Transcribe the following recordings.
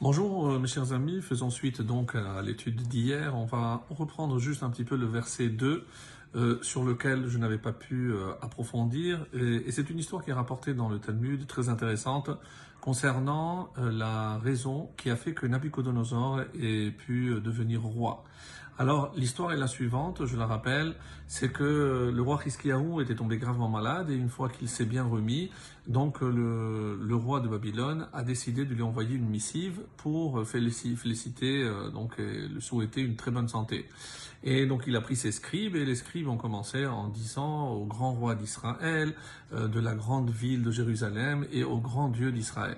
Bonjour euh, mes chers amis, faisons suite donc à l'étude d'hier. On va reprendre juste un petit peu le verset 2 euh, sur lequel je n'avais pas pu euh, approfondir. Et, c'est une histoire qui est rapportée dans le Talmud, très intéressante, concernant la raison qui a fait que Nabucodonosor ait pu devenir roi. Alors l'histoire est la suivante, je la rappelle, c'est que le roi Hiskiaou était tombé gravement malade et une fois qu'il s'est bien remis, donc le, le, roi de Babylone a décidé de lui envoyer une missive pour féliciter, euh, donc le souhaiter une très bonne santé. Et donc il a pris ses scribes et les scribes ont commencé en disant au grand roi d'Israël, euh, de la grande ville de Jérusalem et au grand Dieu d'Israël.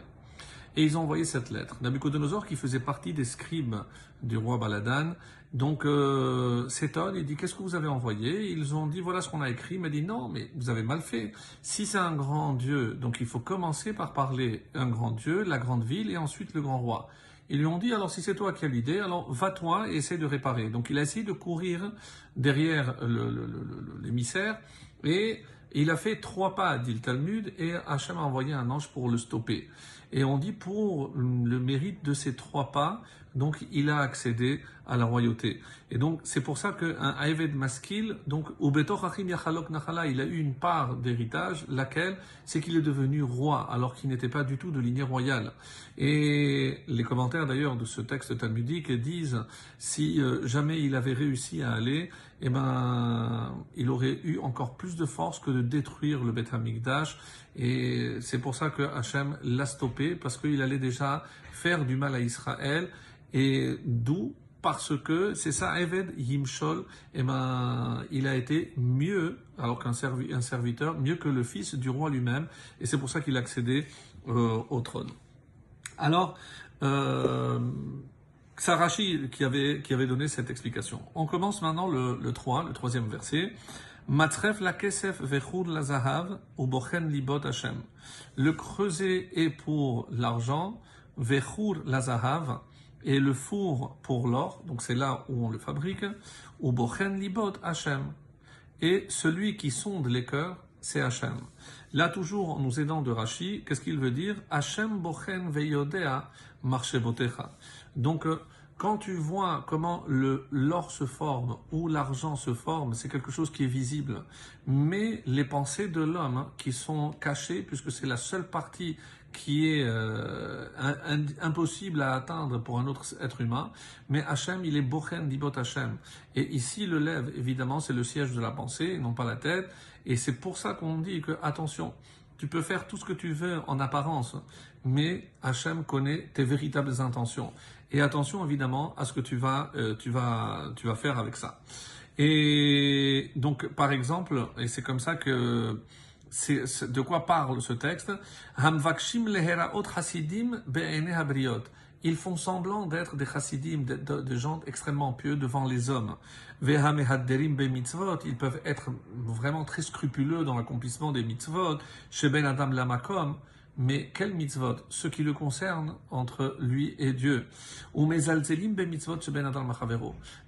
Et ils ont envoyé cette lettre. Nabucodonosor, qui faisait partie des scribes du roi Baladan, donc euh, s'étonne et dit Qu'est-ce que vous avez envoyé? Ils ont dit Voilà ce qu'on a écrit. Il m'a dit Non, mais vous avez mal fait. Si c'est un grand Dieu, donc il faut commencer par parler un grand Dieu, la grande ville et ensuite le grand roi. Ils lui ont dit alors si c'est toi qui as l'idée, alors va-toi et essaie de réparer. Donc il a essayé de courir derrière l'émissaire et il a fait trois pas, dit le Talmud, et Hachem a envoyé un ange pour le stopper. Et on dit pour le mérite de ces trois pas, donc il a accédé à la royauté. Et donc c'est pour ça qu'un Aeved Maskil, donc il a eu une part d'héritage, laquelle? C'est qu'il est devenu roi, alors qu'il n'était pas du tout de lignée royale. Et les commentaires d'ailleurs de ce texte talmudique disent si euh, jamais il avait réussi à aller, eh ben, il aurait eu encore plus de force que de détruire le Beth Hamikdash. Et c'est pour ça que Hachem l'a stoppé, parce qu'il allait déjà faire du mal à Israël. Et d'où? Parce que c'est ça, Eved Yimshol, eh ben, il a été mieux, alors qu'un un serviteur, mieux que le fils du roi lui-même, et c'est pour ça qu'il a accédé euh, au trône. Alors, euh, qui avait, donné cette explication. On commence maintenant le, le 3, le troisième verset. Matref la kesef ou libot. Le creuset est pour l'argent, et le four pour l'or, donc c'est là où on le fabrique, ou bochen libot Hashem. Et celui qui sonde les cœurs, c'est Hachem. Là, toujours en nous aidant de Rashi, qu'est-ce qu'il veut dire? Hachem bochen veyodea marche botecha. Donc, euh, quand tu vois comment le l'or se forme ou l'argent se forme, c'est quelque chose qui est visible. Mais les pensées de l'homme hein, qui sont cachées, puisque c'est la seule partie qui est euh, impossible à atteindre pour un autre être humain. Mais Hachem, il est Bochen Dibot Hachem. Et ici, le lève, évidemment, c'est le siège de la pensée, non pas la tête. Et c'est pour ça qu'on dit que, attention, tu peux faire tout ce que tu veux en apparence, mais Hachem connaît tes véritables intentions. Et attention évidemment à ce que tu vas, euh, tu vas, tu vas faire avec ça. Et donc, par exemple, et c'est comme ça que de quoi parle ce texte? Ils font semblant d'être des chassidim, des gens extrêmement pieux devant les hommes. Ils peuvent être vraiment très scrupuleux dans l'accomplissement des mitzvot. Chez Ben Adam Lamakom. Mais quel mitzvot? Ce qui le concerne entre lui et Dieu. Ou ben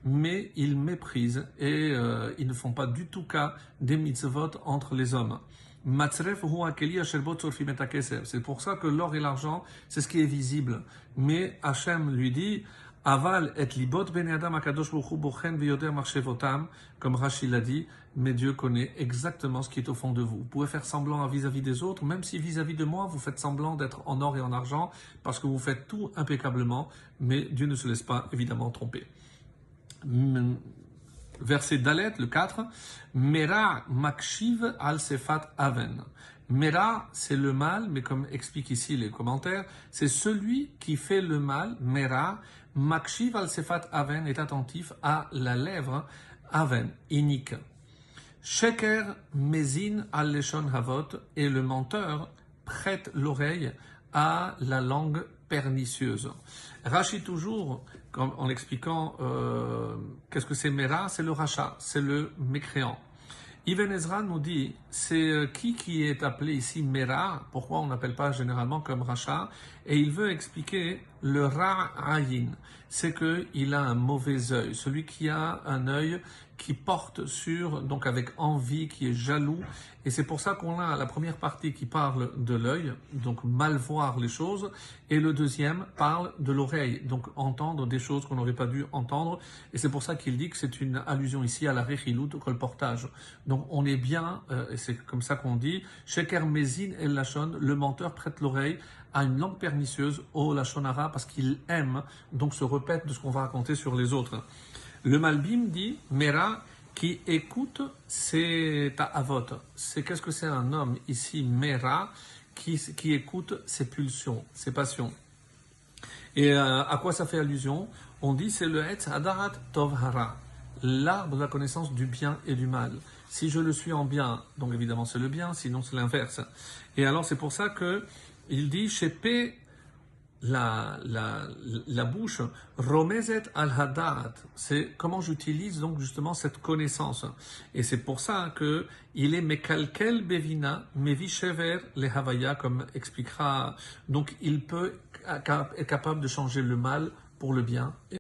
Mais ils méprisent et euh, ils ne font pas du tout cas des mitzvot entre les hommes. C'est pour ça que l'or et l'argent, c'est ce qui est visible. Mais Hachem lui dit, Aval et libot akadosh comme Rachid l'a dit, mais Dieu connaît exactement ce qui est au fond de vous. Vous pouvez faire semblant vis-à-vis des autres, même si vis-à-vis de moi, vous faites semblant d'être en or et en argent, parce que vous faites tout impeccablement, mais Dieu ne se laisse pas évidemment tromper. Verset Dalet, le 4, Mera makshiv al sefat aven. Mera, c'est le mal, mais comme explique ici les commentaires, c'est celui qui fait le mal, Mera, Makshiv al Sefat Aven est attentif à la lèvre Aven, inique. Sheker Mezin al Leshon Havot et le menteur prête l'oreille à la langue pernicieuse. Rachid toujours, en expliquant euh, qu'est-ce que c'est Mera, c'est le rachat, c'est le mécréant. Ibn Ezra nous dit, c'est euh, qui qui est appelé ici Mera, pourquoi on n'appelle pas généralement comme Racha, et il veut expliquer le Ra'ayin, c'est qu'il a un mauvais œil, celui qui a un œil qui porte sur, donc avec envie, qui est jaloux. Et c'est pour ça qu'on a la première partie qui parle de l'œil, donc mal voir les choses, et le deuxième parle de l'oreille, donc entendre des choses qu'on n'aurait pas dû entendre. Et c'est pour ça qu'il dit que c'est une allusion ici à la rechilut, au colportage. Donc on est bien, euh, et c'est comme ça qu'on dit, sheker mezin el lachon, le menteur prête l'oreille à une langue pernicieuse au lachonara parce qu'il aime donc se répète de ce qu'on va raconter sur les autres. Le Malbim dit Mera qui écoute c'est avot. C'est qu'est-ce que c'est un homme ici Mera qui, écoute ses pulsions, ses passions? Et euh, à quoi ça fait allusion? On dit c'est le Etz Adarat Tovhara, l'arbre de la connaissance du bien et du mal. Si je le suis en bien, donc évidemment c'est le bien, sinon c'est l'inverse. Et alors c'est pour ça que il dit P la, la, la bouche, romezet al hadat, c'est comment j'utilise donc justement cette connaissance. Et c'est pour ça que il est mekalkel bevina, mevi shever le havaya, comme expliquera. Donc il peut être capable de changer le mal pour le bien.